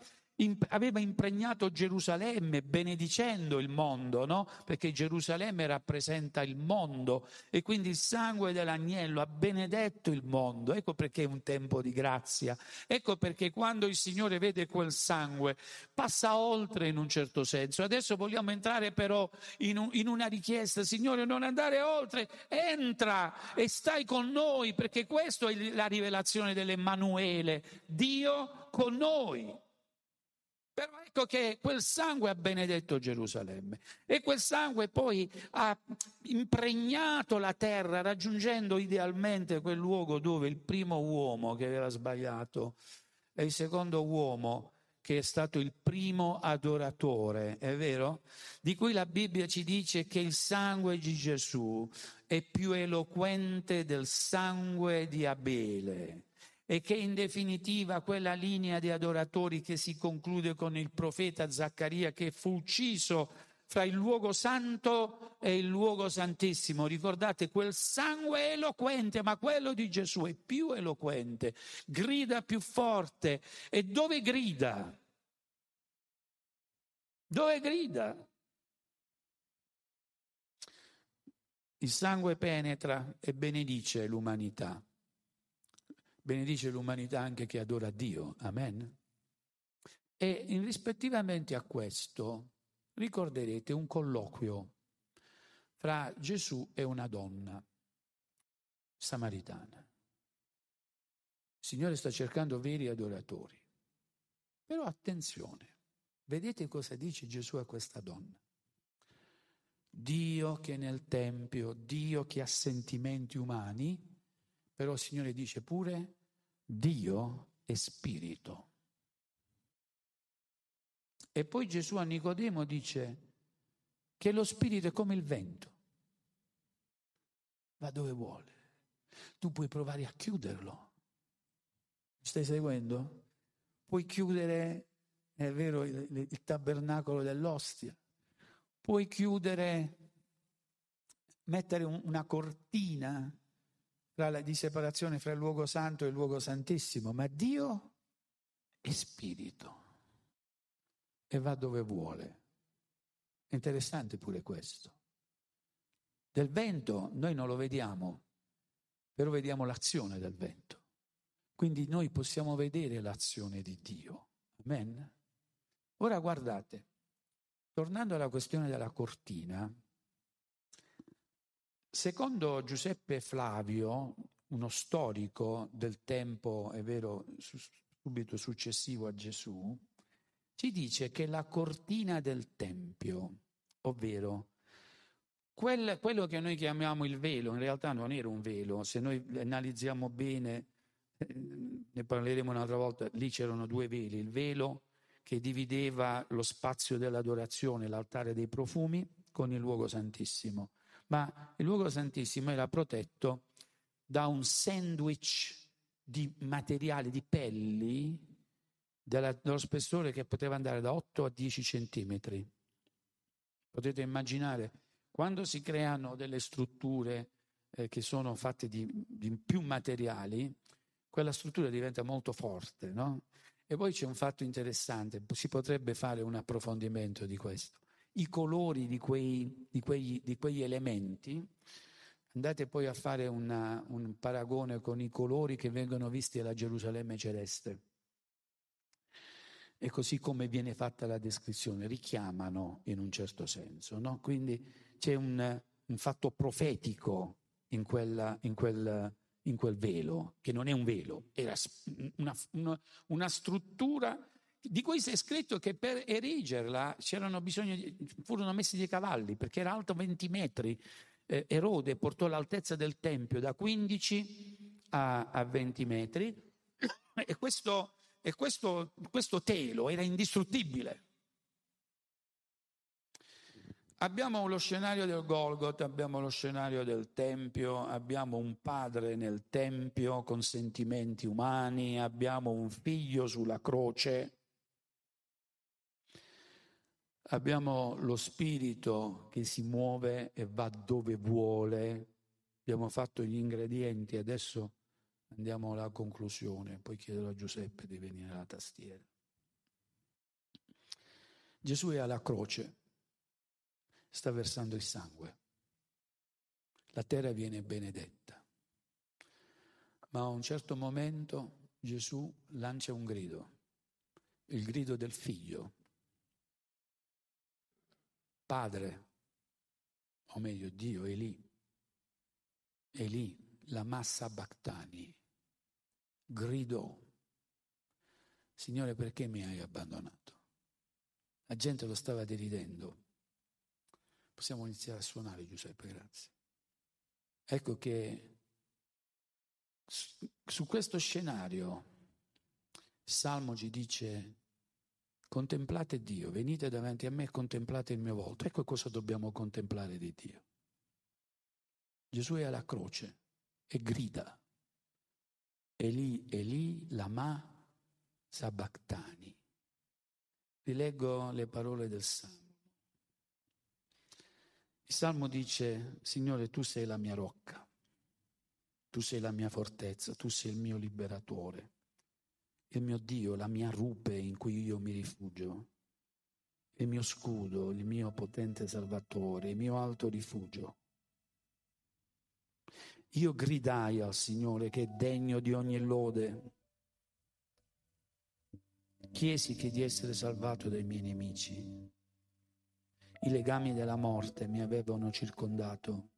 aveva impregnato Gerusalemme benedicendo il mondo, no? Perché Gerusalemme rappresenta il mondo e quindi il sangue dell'agnello ha benedetto il mondo. Ecco perché è un tempo di grazia. Ecco perché quando il Signore vede quel sangue passa oltre in un certo senso. Adesso vogliamo entrare però in, un, in una richiesta, Signore, non andare oltre, entra e stai con noi perché questa è la rivelazione dell'Emmanuele, Dio con noi. Però ecco che quel sangue ha benedetto Gerusalemme e quel sangue poi ha impregnato la terra raggiungendo idealmente quel luogo dove il primo uomo che aveva sbagliato e il secondo uomo che è stato il primo adoratore, è vero? Di cui la Bibbia ci dice che il sangue di Gesù è più eloquente del sangue di Abele e che in definitiva quella linea di adoratori che si conclude con il profeta Zaccaria che fu ucciso fra il luogo santo e il luogo santissimo. Ricordate, quel sangue eloquente, ma quello di Gesù è più eloquente, grida più forte. E dove grida? Dove grida? Il sangue penetra e benedice l'umanità benedice l'umanità anche che adora Dio. Amen. E rispettivamente a questo ricorderete un colloquio fra Gesù e una donna samaritana. Il Signore sta cercando veri adoratori. Però attenzione, vedete cosa dice Gesù a questa donna. Dio che è nel Tempio, Dio che ha sentimenti umani, però il Signore dice pure Dio è spirito. E poi Gesù a Nicodemo dice che lo spirito è come il vento, va dove vuole. Tu puoi provare a chiuderlo. Stai seguendo? Puoi chiudere, è vero, il, il tabernacolo dell'ostia. Puoi chiudere, mettere un, una cortina di separazione fra il luogo santo e il luogo santissimo, ma Dio è spirito e va dove vuole. Interessante pure questo. Del vento noi non lo vediamo, però vediamo l'azione del vento. Quindi noi possiamo vedere l'azione di Dio. Amen. Ora guardate, tornando alla questione della cortina, secondo Giuseppe Flavio, uno storico del tempo, è vero, subito successivo a Gesù, ci dice che la cortina del Tempio, ovvero quel, quello che noi chiamiamo il velo, in realtà non era un velo, se noi analizziamo bene, eh, ne parleremo un'altra volta, lì c'erano due veli, il velo che divideva lo spazio dell'adorazione, l'altare dei profumi, con il luogo santissimo. Ma il luogo santissimo era protetto da un sandwich di materiali, di pelli, della, dello spessore che poteva andare da 8 a 10 centimetri. Potete immaginare, quando si creano delle strutture eh, che sono fatte di, di, più materiali, quella struttura diventa molto forte, no? E poi c'è un fatto interessante, si potrebbe fare un approfondimento di questo. I colori di quei, di quegli, di quegli elementi, andate poi a fare una, un paragone con i colori che vengono visti alla Gerusalemme celeste e così come viene fatta la descrizione, richiamano in un certo senso. No? Quindi c'è un, un, fatto profetico in, quella, in, quel, in, quel, velo, che non è un velo, era una, una, una struttura di cui si è scritto che per erigerla di, furono messi dei cavalli perché era alto 20 metri. Eh, Erode portò l'altezza del tempio da 15 a, a 20 metri e questo e questo, questo telo era indistruttibile. Abbiamo lo scenario del Golgotha, abbiamo lo scenario del Tempio, abbiamo un padre nel Tempio con sentimenti umani, abbiamo un figlio sulla croce, abbiamo lo spirito che si muove e va dove vuole, abbiamo fatto gli ingredienti, adesso Andiamo alla conclusione, poi chiederò a Giuseppe di venire alla tastiera. Gesù è alla croce, sta versando il sangue, la terra viene benedetta, ma a un certo momento Gesù lancia un grido, il grido del figlio. Padre, o meglio Dio, è lì, la massa Bactani, gridò, Signore perché mi hai abbandonato? La gente lo stava deridendo. Possiamo iniziare a suonare Giuseppe, grazie. Ecco che su questo scenario Salmo ci dice contemplate Dio, venite davanti a me e contemplate il mio volto. Ecco cosa dobbiamo contemplare di Dio. Gesù è alla croce e grida. Eli, Eli, lama sabachthani. Rileggo le parole del Salmo. Il Salmo dice, Signore, tu sei la mia rocca, tu sei la mia fortezza, tu sei il mio liberatore, il mio Dio, la mia rupe in cui io mi rifugio, il mio scudo, il mio potente salvatore, il mio alto rifugio. Io gridai al Signore che è degno di ogni lode. chiesi che di essere salvato dai miei nemici. I legami della morte mi avevano circondato.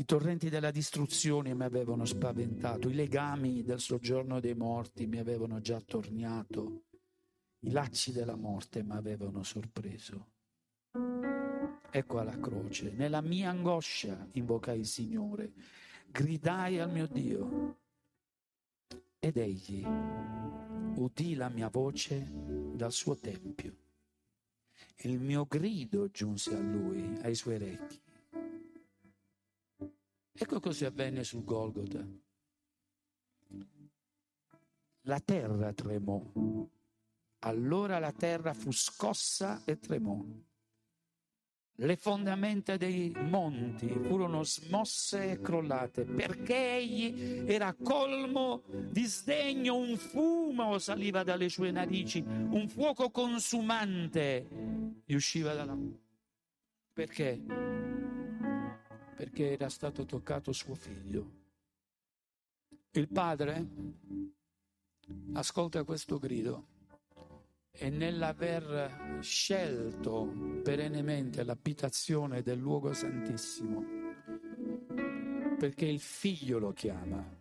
I torrenti della distruzione mi avevano spaventato, i legami del soggiorno dei morti mi avevano già attorniato, i lacci della morte mi avevano sorpreso. Ecco alla croce, nella mia angoscia invocai il Signore, gridai al mio Dio ed egli udì la mia voce dal suo tempio. Il mio grido giunse a lui, ai suoi orecchi. Ecco cosa avvenne sul Golgota. La terra tremò. Allora la terra fu scossa e tremò. Le fondamenta dei monti furono smosse e crollate perché egli era colmo di sdegno, un fumo saliva dalle sue narici, un fuoco consumante gli usciva dalla... Perché? Perché era stato toccato suo figlio. Il padre ascolta questo grido e nell'aver scelto perennemente l'abitazione del luogo santissimo, perché il figlio lo chiama.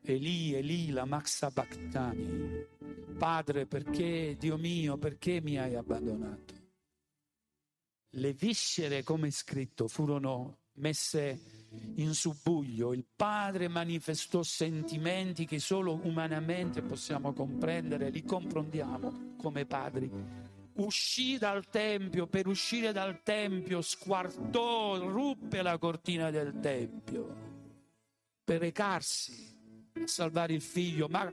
Eli, Eli, la Maxa Bactani. Padre, perché, Dio mio, perché mi hai abbandonato? Le viscere, come è scritto, furono messe in subbuglio. Il padre manifestò sentimenti che solo umanamente possiamo comprendere, li comprendiamo come padri. Uscì dal tempio, per uscire dal tempio squartò, ruppe la cortina del tempio per recarsi a salvare il figlio. Ma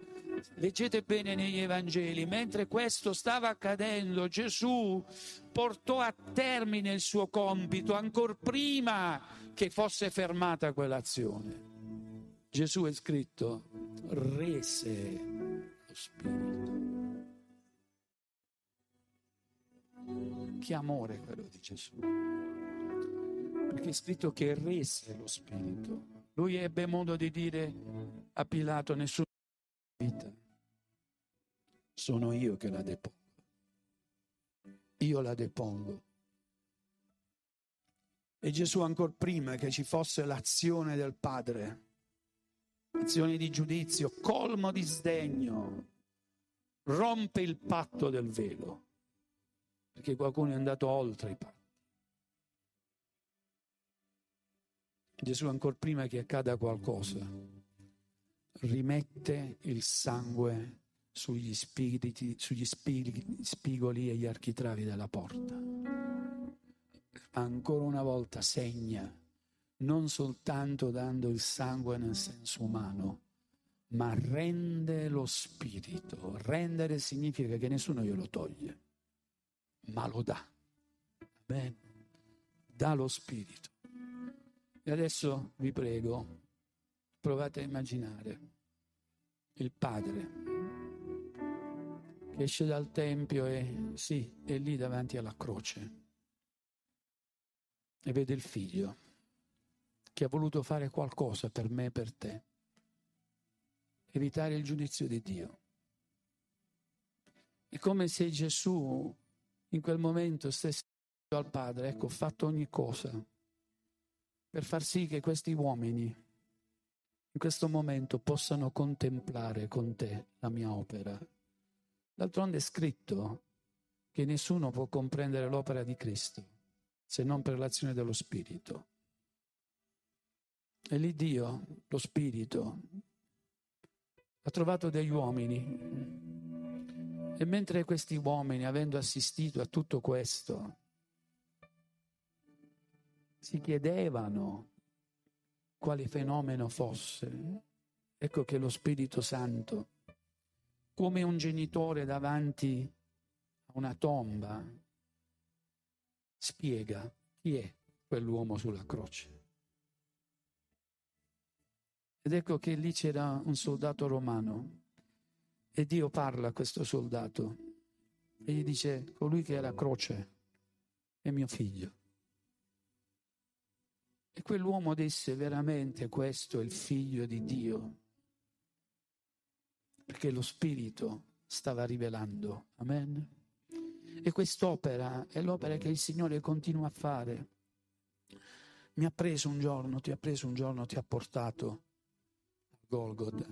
leggete bene negli Evangeli, mentre questo stava accadendo, Gesù portò a termine il suo compito ancora prima che fosse fermata quell'azione. Gesù è scritto, rese lo Spirito. Che amore quello di Gesù. Perché è scritto che rese lo Spirito. Lui ebbe modo di dire a Pilato, nessuna vita. Sono io che la depongo. Io la depongo e Gesù ancora prima che ci fosse l'azione del Padre, azione di giudizio, colmo di sdegno, rompe il patto del velo, perché qualcuno è andato oltre i patti. Gesù ancora prima che accada qualcosa, rimette il sangue sugli, spiriti, sugli spigoli e gli architravi della porta ancora una volta segna, non soltanto dando il sangue nel senso umano, ma rende lo spirito. Rendere significa che nessuno glielo toglie, ma lo dà. Bene, dà lo spirito. E adesso vi prego, provate a immaginare il padre che esce dal tempio e sì, è lì davanti alla croce e vede il figlio che ha voluto fare qualcosa per me e per te, evitare il giudizio di Dio. È come se Gesù in quel momento stesse al Padre, ecco, ho fatto ogni cosa per far sì che questi uomini in questo momento possano contemplare con te la mia opera. D'altronde è scritto che nessuno può comprendere l'opera di Cristo se non per l'azione dello Spirito. E lì Dio, lo Spirito, ha trovato degli uomini e mentre questi uomini, avendo assistito a tutto questo, si chiedevano quale fenomeno fosse, ecco che lo Spirito Santo, come un genitore davanti a una tomba, spiega chi è quell'uomo sulla croce. Ed ecco che lì c'era un soldato romano e Dio parla a questo soldato e gli dice, colui che è la croce è mio figlio. E quell'uomo disse veramente questo è il figlio di Dio. perché lo Spirito stava rivelando. Amen. E quest'opera è l'opera che il Signore continua a fare. Mi ha preso un giorno, ti ha preso un giorno, ti ha portato a Golgotha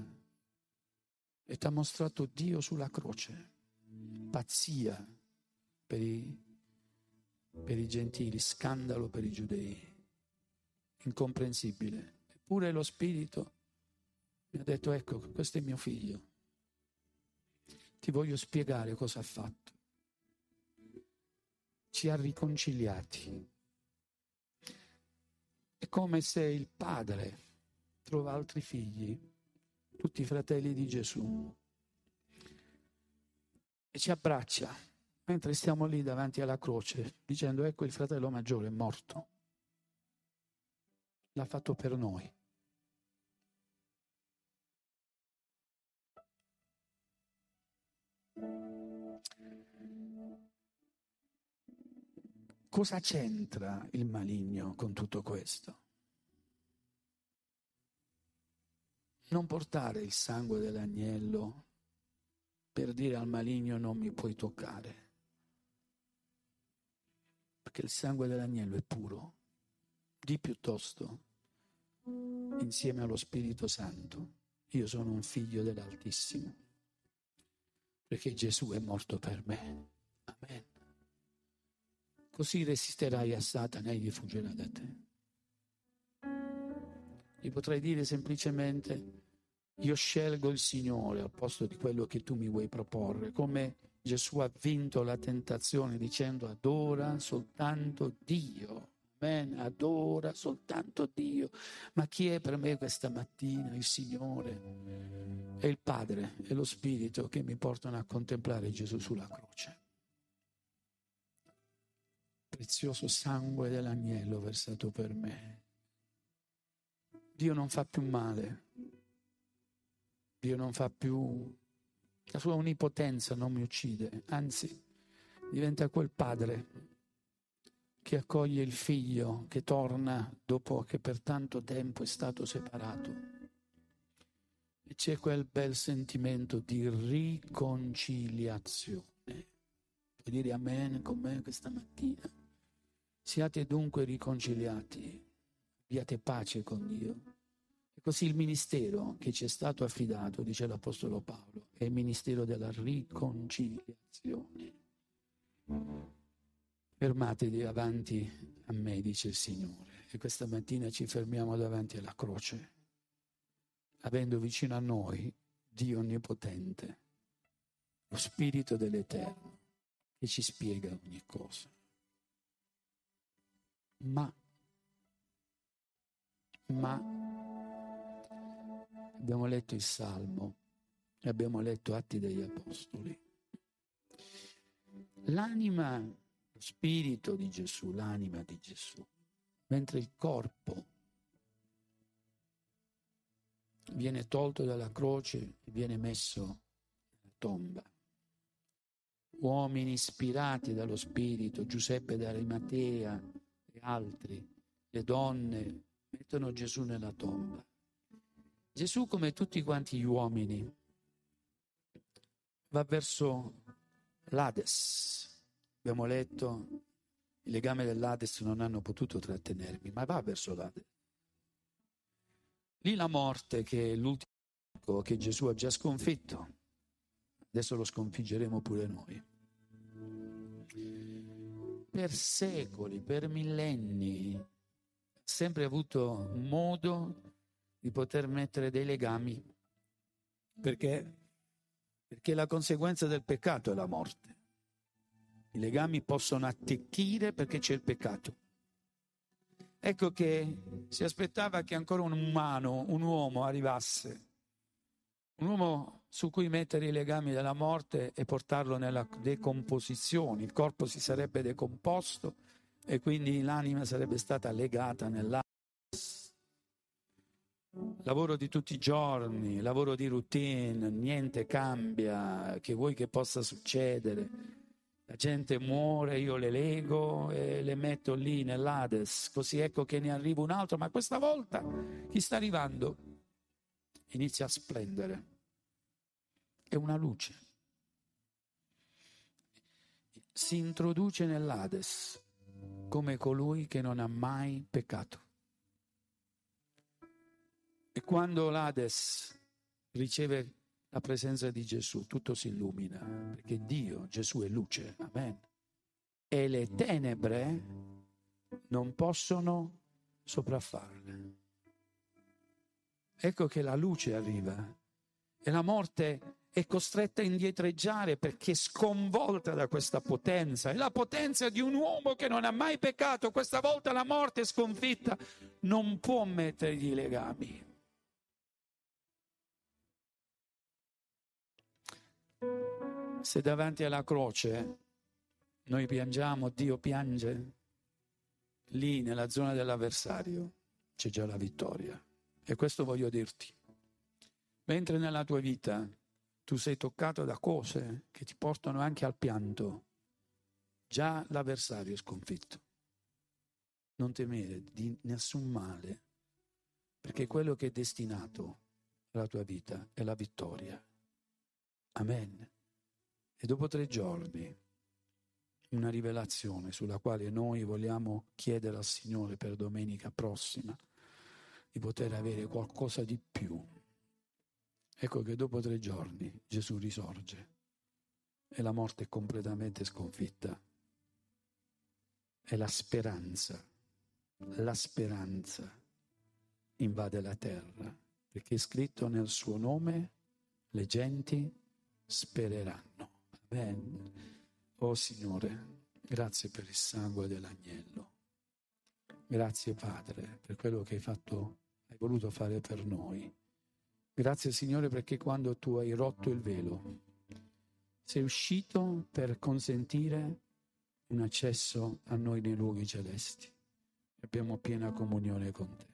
e ti ha mostrato Dio sulla croce. Pazzia per i, per i gentili, scandalo per i giudei, incomprensibile. Eppure lo Spirito mi ha detto, ecco, questo è mio figlio. Ti voglio spiegare cosa ha fatto. Ci ha riconciliati. È come se il padre trova altri figli, tutti fratelli di Gesù, e ci abbraccia mentre stiamo lì davanti alla croce, dicendo ecco il fratello maggiore è morto. L'ha fatto per noi. Cosa c'entra il maligno con tutto questo? Non portare il sangue dell'agnello per dire al maligno non mi puoi toccare, perché il sangue dell'agnello è puro. Di piuttosto, insieme allo Spirito Santo, io sono un figlio dell'Altissimo perché Gesù è morto per me. Amen. Così resisterai a Satana e egli fuggerà da te. Gli potrei dire semplicemente, io scelgo il Signore al posto di quello che tu mi vuoi proporre, come Gesù ha vinto la tentazione dicendo adora soltanto Dio. Amen. Adora soltanto Dio. Ma chi è per me questa mattina? Il Signore è il Padre e lo Spirito che mi portano a contemplare Gesù sulla croce. Prezioso sangue dell'agnello versato per me. Dio non fa più male. Dio non fa più... La sua onnipotenza non mi uccide, anzi diventa quel padre che accoglie il figlio che torna dopo che per tanto tempo è stato separato e c'è quel bel sentimento di riconciliazione. Puoi dire amen con me questa mattina? Siate dunque riconciliati, abbiate pace con Dio. E così il ministero che ci è stato affidato, dice l'Apostolo Paolo, è il ministero della riconciliazione. Fermatevi avanti a me, dice il Signore, e questa mattina ci fermiamo davanti alla croce avendo vicino a noi Dio Onnipotente, lo Spirito dell'Eterno, che ci spiega ogni cosa. Ma, ma, abbiamo letto il Salmo e abbiamo letto Atti degli Apostoli. L'anima, Spirito di Gesù, l'anima di Gesù, mentre il corpo viene tolto dalla croce e viene messo nella tomba. Uomini ispirati dallo Spirito, Giuseppe d'Arimatea e altri, le donne, mettono Gesù nella tomba. Gesù, come tutti quanti gli uomini, va verso l'Ades. Abbiamo letto, il legame dell'Ades non hanno potuto trattenermi, ma va verso l'Ades. Lì la morte, che è l'ultimo che Gesù ha già sconfitto, adesso lo sconfiggeremo pure noi. Per secoli, per millenni, ha sempre avuto modo di poter mettere dei legami. Perché? Perché la conseguenza del peccato è la morte. I legami possono attecchire perché c'è il peccato. Ecco che si aspettava che ancora un umano, un uomo arrivasse, un uomo su cui mettere i legami della morte e portarlo nella decomposizione. Il corpo si sarebbe decomposto e quindi l'anima sarebbe stata legata nell'anima. Lavoro di tutti i giorni, lavoro di routine, niente cambia, che vuoi che possa succedere la gente muore, io le lego e le metto lì nell'Ades, così ecco che ne arriva un altro, ma questa volta chi sta arrivando inizia a splendere. è una luce. Si introduce nell'Ades come colui che non ha mai peccato. E quando l'Ades riceve la presenza di Gesù, tutto si illumina, perché Dio, Gesù è luce, amen. E le tenebre non possono sopraffarle. Ecco che la luce arriva e la morte è costretta a indietreggiare perché è sconvolta da questa potenza. È la potenza di un uomo che non ha mai peccato. Questa volta la morte è sconfitta. Non può mettergli i legami. Se davanti alla croce noi piangiamo, Dio piange, lì nella zona dell'avversario c'è già la vittoria. E questo voglio dirti. Mentre nella tua vita tu sei toccato da cose che ti portano anche al pianto, già l'avversario è sconfitto. Non temere di nessun male, perché quello che è destinato alla tua vita è la vittoria. Amen. E dopo tre giorni, una rivelazione sulla quale noi vogliamo chiedere al Signore per domenica prossima di poter avere qualcosa di più. Ecco che dopo tre giorni Gesù risorge e la morte è completamente sconfitta. E la speranza, la speranza invade la terra, perché è scritto nel suo nome le genti spereranno. Amen. Oh Signore, grazie per il sangue dell'agnello. Grazie Padre per quello che hai fatto, hai voluto fare per noi. Grazie Signore perché quando tu hai rotto il velo, sei uscito per consentire un accesso a noi nei luoghi celesti. Abbiamo piena comunione con te.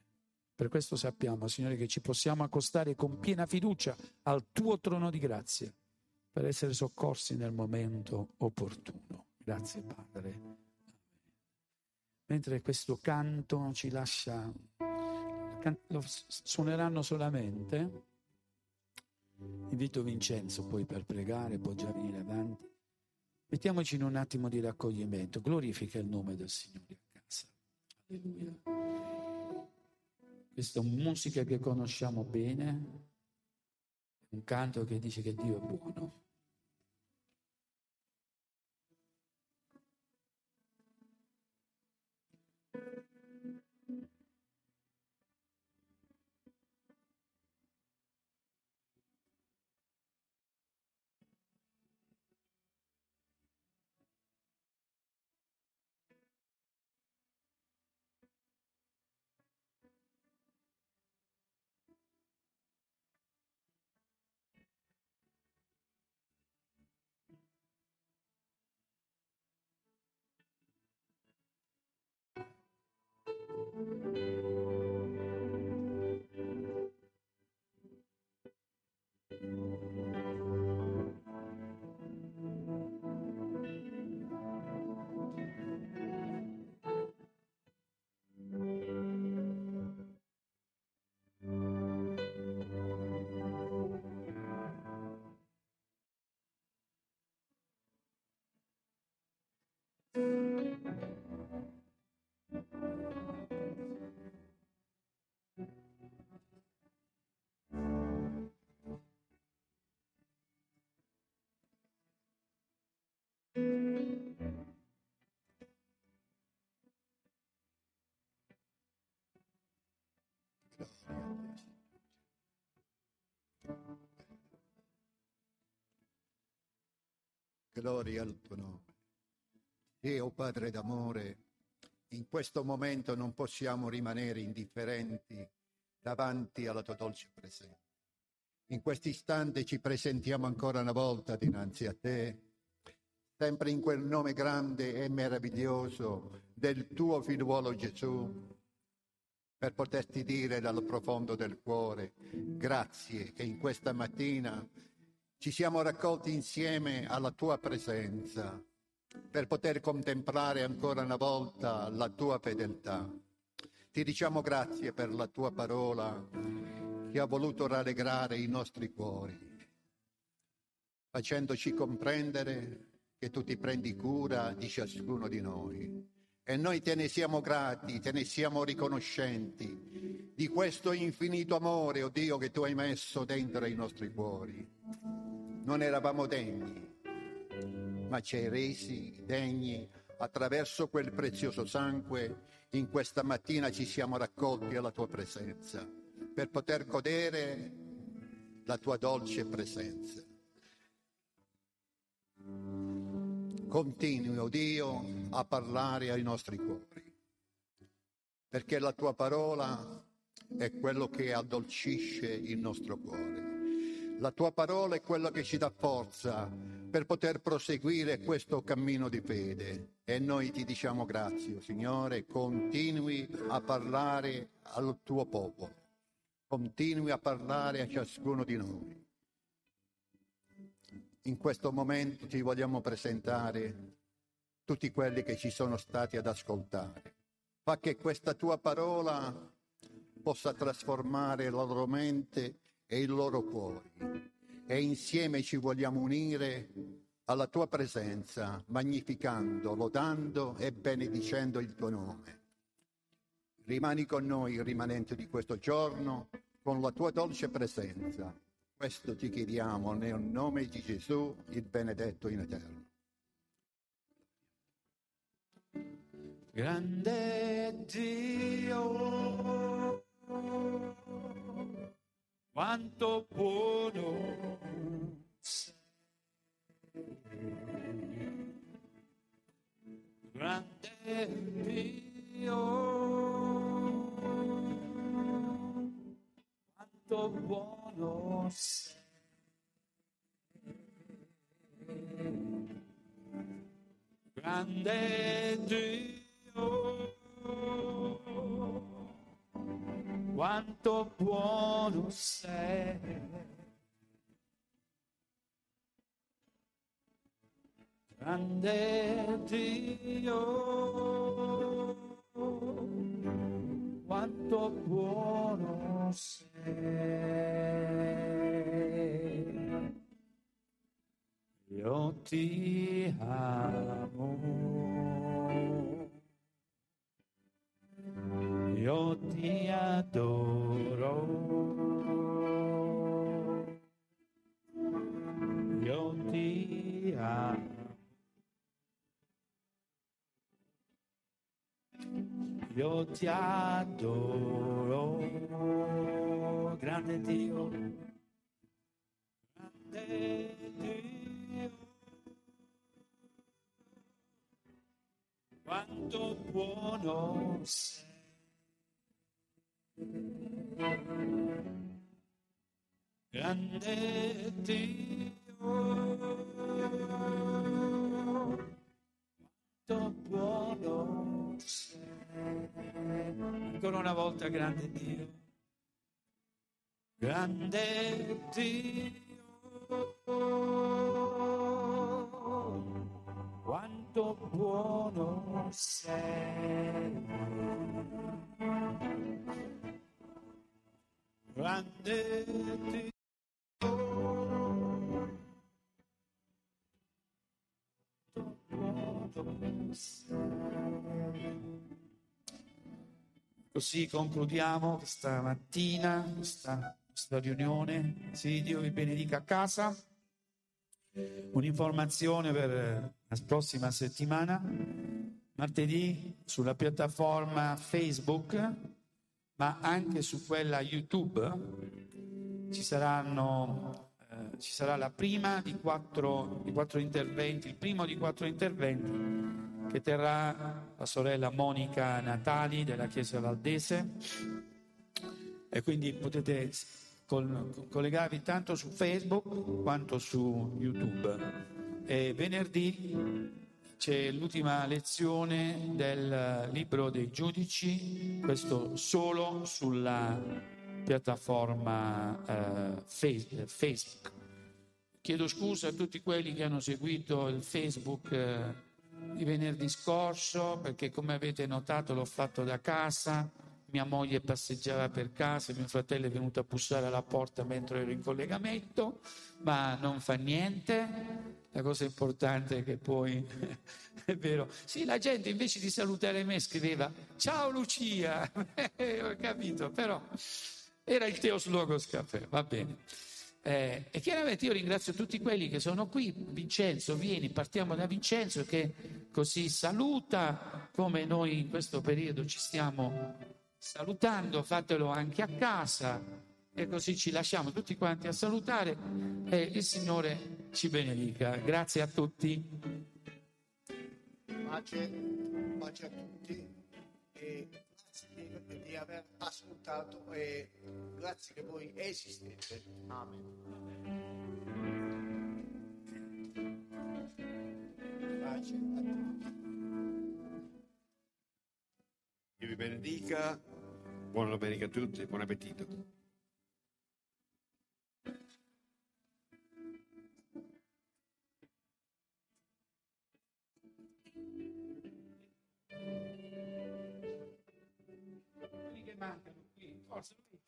Per questo sappiamo, Signore, che ci possiamo accostare con piena fiducia al tuo trono di grazia per essere soccorsi nel momento opportuno. Grazie Padre. Mentre questo canto ci lascia, lo suoneranno solamente. Invito Vincenzo poi per pregare, può già venire avanti. Mettiamoci in un attimo di raccoglimento. Glorifica il nome del Signore a casa. Alleluia. Questa musica che conosciamo bene, un canto che dice che Dio è buono. Gloria al tuo nome. Dio Padre d'amore, in questo momento non possiamo rimanere indifferenti davanti alla tua dolce presenza. In questo istante ci presentiamo ancora una volta dinanzi a te, sempre in quel nome grande e meraviglioso del tuo figliuolo Gesù, per poterti dire dal profondo del cuore grazie che in questa mattina ci siamo raccolti insieme alla tua presenza per poter contemplare ancora una volta la tua fedeltà. Ti diciamo grazie per la tua parola che ha voluto rallegrare i nostri cuori. facendoci comprendere che tu ti prendi cura di ciascuno di noi. E noi te ne siamo grati, te ne siamo riconoscenti di questo infinito amore, oh Dio, che tu hai messo dentro i nostri cuori. Non eravamo degni, ma ci hai resi degni attraverso quel prezioso sangue. In questa mattina ci siamo raccolti alla tua presenza per poter godere la tua dolce presenza. Continui, oh Dio, a parlare ai nostri cuori, perché la tua parola è quello che addolcisce il nostro cuore. La tua parola è quello che ci dà forza per poter proseguire questo cammino di fede. E noi ti diciamo grazie, Signore, continui a parlare al tuo popolo, continui a parlare a ciascuno di noi. In questo momento ti vogliamo presentare tutti quelli che ci sono stati ad ascoltare. Fa che questa tua parola possa trasformare la loro mente e il loro cuore. E insieme ci vogliamo unire alla tua presenza, magnificando, lodando e benedicendo il tuo nome. Rimani con noi, rimanente di questo giorno, con la tua dolce presenza questo ti chiediamo nel nome di Gesù, il benedetto in eterno. Grande Dio, quanto buono sei. Grande Dio, quanto buono sei. Grande Dio, quanto buono sei. Grande Dio, quanto buono sei. Io ti amo, io ti adoro, io ti amo, io ti adoro, grande Dio, grande Dio. quanto buono sei. Grande Dio, quanto buono sei. Ancora una volta, grande Dio. Grande Dio. quanto buono sei. Grande Dio. Così concludiamo questa mattina, questa, questa riunione. Sì, Dio vi benedica a casa. Un'informazione per la prossima settimana, martedì, sulla piattaforma Facebook, ma anche su quella YouTube, ci, saranno, eh, ci sarà la prima di quattro, di quattro interventi, il primo di quattro interventi che terrà la sorella Monica Natali della Chiesa Valdese e quindi potete collegarvi tanto su Facebook quanto su YouTube. E venerdì c'è l'ultima lezione del libro dei giudici, questo solo sulla piattaforma eh, Facebook. Chiedo scusa a tutti quelli che hanno seguito il Facebook eh, di venerdì scorso perché come avete notato l'ho fatto da casa mia moglie passeggiava per casa, mio fratello è venuto a bussare alla porta mentre ero in collegamento, ma non fa niente. La cosa importante è che poi, è vero, sì, la gente invece di salutare me scriveva ciao Lucia, ho capito, però era il Teos Logos Caffè, va bene. Eh, e chiaramente io ringrazio tutti quelli che sono qui. Vincenzo, vieni, partiamo da Vincenzo che così saluta come noi in questo periodo ci stiamo salutando, fatelo anche a casa e così ci lasciamo tutti quanti a salutare e il Signore ci benedica. Grazie a tutti. Pace, pace a tutti e di, di aver ascoltato e grazie che voi esistete. Pace a tutti. Dio vi benedica, buona domenica a tutti, buon appetito.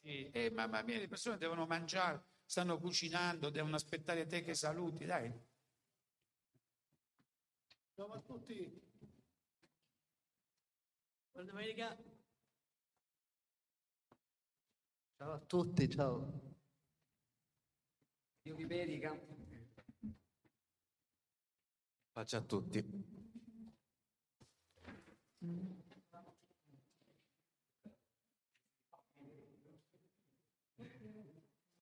Metti. Eh, mamma mia, le persone devono mangiare, stanno cucinando, devono aspettare te che saluti, dai. Ciao a tutti. Buona domenica. Ciao a tutti, ciao. Dio vi benedica. Pace a tutti.